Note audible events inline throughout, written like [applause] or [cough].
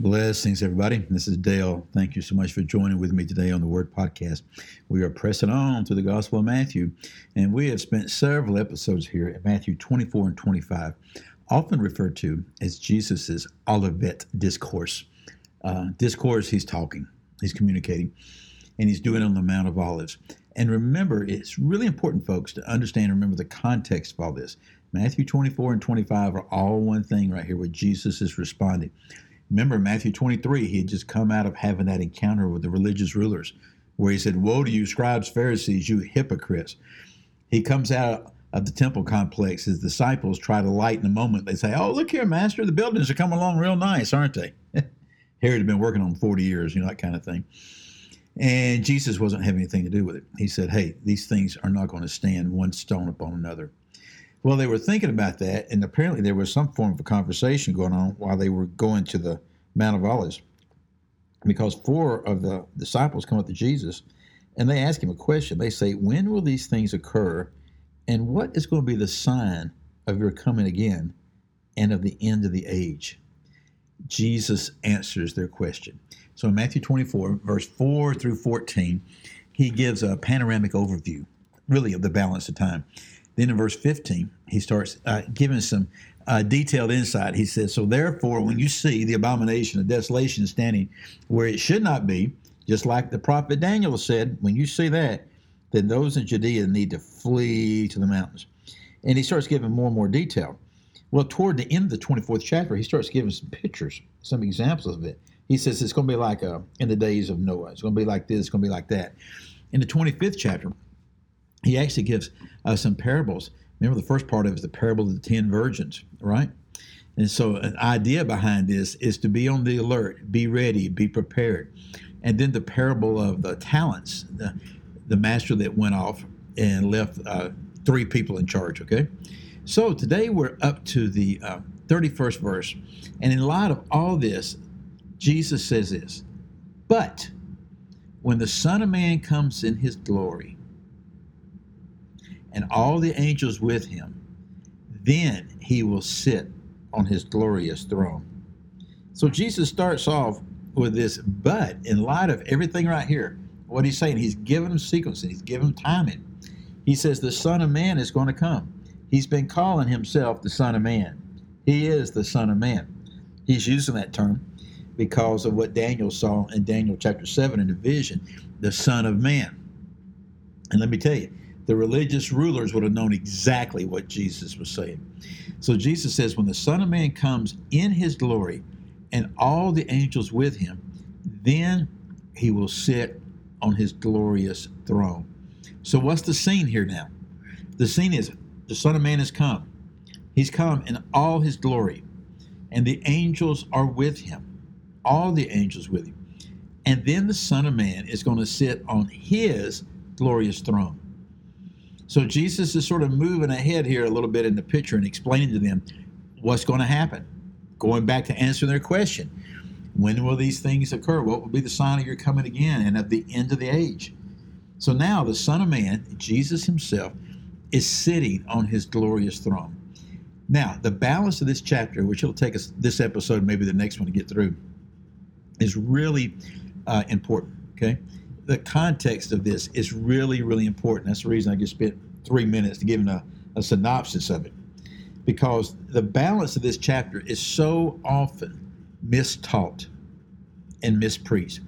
Blessings, everybody. This is Dale. Thank you so much for joining with me today on the Word Podcast. We are pressing on to the Gospel of Matthew, and we have spent several episodes here at Matthew 24 and 25, often referred to as Jesus' Olivet Discourse. Uh, discourse, he's talking, he's communicating, and he's doing it on the Mount of Olives. And remember, it's really important, folks, to understand and remember the context of all this. Matthew 24 and 25 are all one thing right here where Jesus is responding. Remember, Matthew 23, he had just come out of having that encounter with the religious rulers where he said, Woe to you, scribes, Pharisees, you hypocrites. He comes out of the temple complex. His disciples try to lighten the moment. They say, Oh, look here, Master, the buildings are coming along real nice, aren't they? [laughs] Herod had been working on 40 years, you know, that kind of thing. And Jesus wasn't having anything to do with it. He said, Hey, these things are not going to stand one stone upon another. Well, they were thinking about that, and apparently there was some form of a conversation going on while they were going to the Mount of Olives, because four of the disciples come up to Jesus and they ask him a question. They say, When will these things occur, and what is going to be the sign of your coming again and of the end of the age? Jesus answers their question. So in Matthew 24, verse 4 through 14, he gives a panoramic overview, really, of the balance of time. Then in verse 15, he starts uh, giving some uh, detailed insight. He says, So therefore, when you see the abomination of desolation standing where it should not be, just like the prophet Daniel said, when you see that, then those in Judea need to flee to the mountains. And he starts giving more and more detail. Well, toward the end of the 24th chapter, he starts giving some pictures, some examples of it. He says it's going to be like uh, in the days of Noah. It's going to be like this, it's going to be like that. In the 25th chapter, he actually gives uh, some parables. Remember, the first part of it is the parable of the ten virgins, right? And so, an idea behind this is to be on the alert, be ready, be prepared. And then the parable of the talents, the, the master that went off and left uh, three people in charge, okay? So, today we're up to the uh, 31st verse. And in light of all this, Jesus says this But when the Son of Man comes in his glory, and all the angels with him, then he will sit on his glorious throne. So Jesus starts off with this, but in light of everything right here, what he's saying, he's giving them sequencing, he's giving them timing. He says the Son of Man is going to come. He's been calling himself the Son of Man. He is the Son of Man. He's using that term because of what Daniel saw in Daniel chapter 7 in the vision, the Son of Man. And let me tell you, the religious rulers would have known exactly what Jesus was saying. So Jesus says, When the Son of Man comes in his glory and all the angels with him, then he will sit on his glorious throne. So, what's the scene here now? The scene is the Son of Man has come. He's come in all his glory, and the angels are with him, all the angels with him. And then the Son of Man is going to sit on his glorious throne. So Jesus is sort of moving ahead here a little bit in the picture and explaining to them what's going to happen. Going back to answering their question when will these things occur? What will be the sign of your coming again and of the end of the age? So now the Son of Man, Jesus himself, is sitting on his glorious throne. Now, the balance of this chapter, which it'll take us this episode, maybe the next one to get through, is really uh, important. Okay the context of this is really, really important. That's the reason I just spent three minutes to give a, a synopsis of it. Because the balance of this chapter is so often mistaught and mispreached.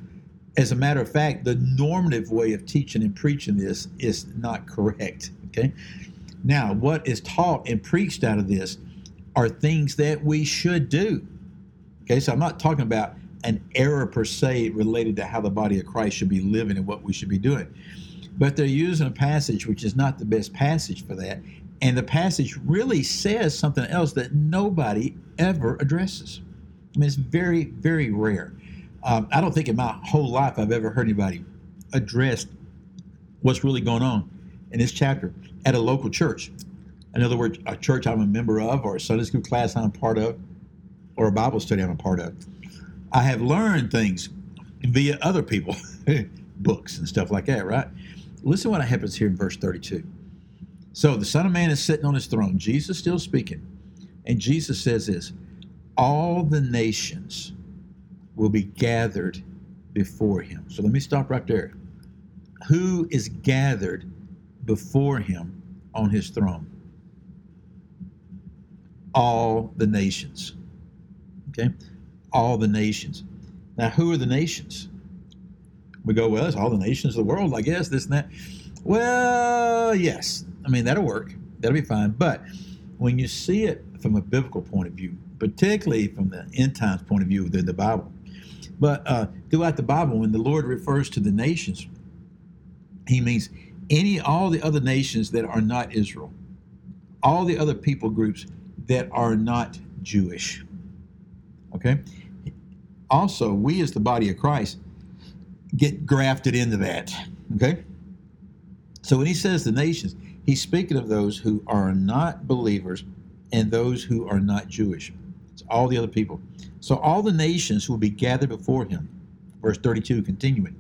As a matter of fact, the normative way of teaching and preaching this is not correct. Okay. Now, what is taught and preached out of this are things that we should do. Okay, so I'm not talking about an error per se related to how the body of Christ should be living and what we should be doing. But they're using a passage which is not the best passage for that. And the passage really says something else that nobody ever addresses. I mean, it's very, very rare. Um, I don't think in my whole life I've ever heard anybody address what's really going on in this chapter at a local church. In other words, a church I'm a member of, or a Sunday school class I'm part of, or a Bible study I'm a part of. I have learned things via other people, [laughs] books and stuff like that, right? Listen what happens here in verse 32. So the Son of Man is sitting on his throne. Jesus still speaking. And Jesus says this All the nations will be gathered before him. So let me stop right there. Who is gathered before him on his throne? All the nations. Okay? All the nations. Now, who are the nations? We go, well, it's all the nations of the world, I guess, this and that. Well, yes. I mean, that'll work. That'll be fine. But when you see it from a biblical point of view, particularly from the end times point of view within the Bible, but uh, throughout the Bible, when the Lord refers to the nations, he means any, all the other nations that are not Israel, all the other people groups that are not Jewish. Okay? Also, we as the body of Christ get grafted into that. Okay? So when he says the nations, he's speaking of those who are not believers and those who are not Jewish. It's all the other people. So all the nations will be gathered before him. Verse 32 continuing.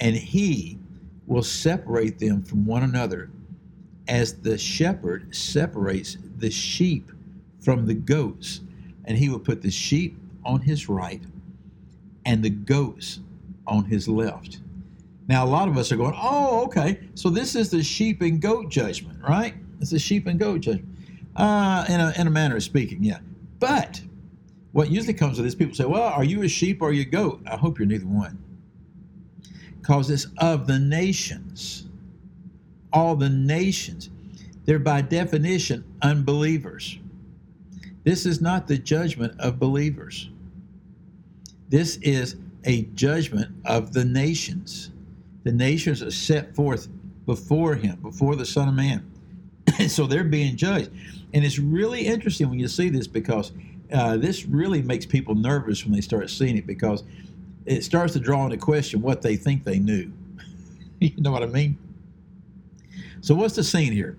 And he will separate them from one another as the shepherd separates the sheep from the goats. And he will put the sheep on his right and the goats on his left. Now, a lot of us are going, oh, okay, so this is the sheep and goat judgment, right? It's the sheep and goat judgment. Uh, in, a, in a manner of speaking, yeah. But what usually comes with this, people say, well, are you a sheep or are you a goat? I hope you're neither one. Because it's of the nations. All the nations. They're by definition unbelievers. This is not the judgment of believers. This is a judgment of the nations. The nations are set forth before him, before the Son of Man. [clears throat] so they're being judged. And it's really interesting when you see this because uh, this really makes people nervous when they start seeing it because it starts to draw into question what they think they knew. [laughs] you know what I mean? So, what's the scene here?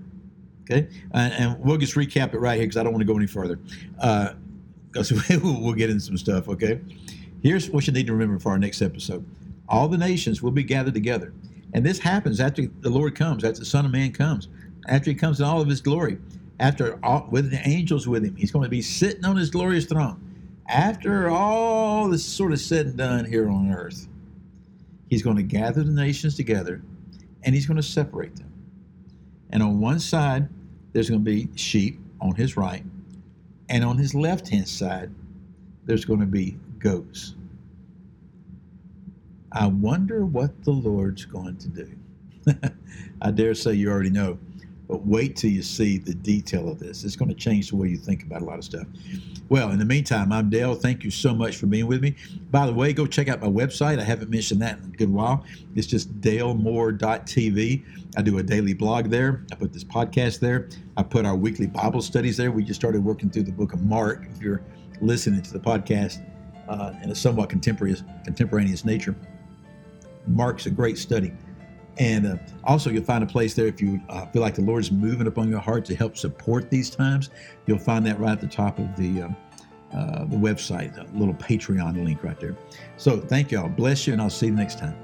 Okay, and, and we'll just recap it right here because I don't want to go any further. Because uh, [laughs] we'll get into some stuff. Okay, here's what you need to remember for our next episode: all the nations will be gathered together, and this happens after the Lord comes, after the Son of Man comes, after He comes in all of His glory after all, with the angels with him. He's going to be sitting on his glorious throne. After all this sort of said and done here on earth, he's going to gather the nations together and he's going to separate them. And on one side, there's going to be sheep on his right, and on his left hand side, there's going to be goats. I wonder what the Lord's going to do. [laughs] I dare say you already know. But wait till you see the detail of this. It's going to change the way you think about a lot of stuff. Well, in the meantime, I'm Dale. Thank you so much for being with me. By the way, go check out my website. I haven't mentioned that in a good while. It's just dalemore.tv. I do a daily blog there. I put this podcast there. I put our weekly Bible studies there. We just started working through the book of Mark. If you're listening to the podcast uh, in a somewhat contemporaneous, contemporaneous nature, Mark's a great study. And uh, also, you'll find a place there if you uh, feel like the Lord's moving upon your heart to help support these times. You'll find that right at the top of the uh, uh the website, a little Patreon link right there. So, thank y'all. Bless you, and I'll see you next time.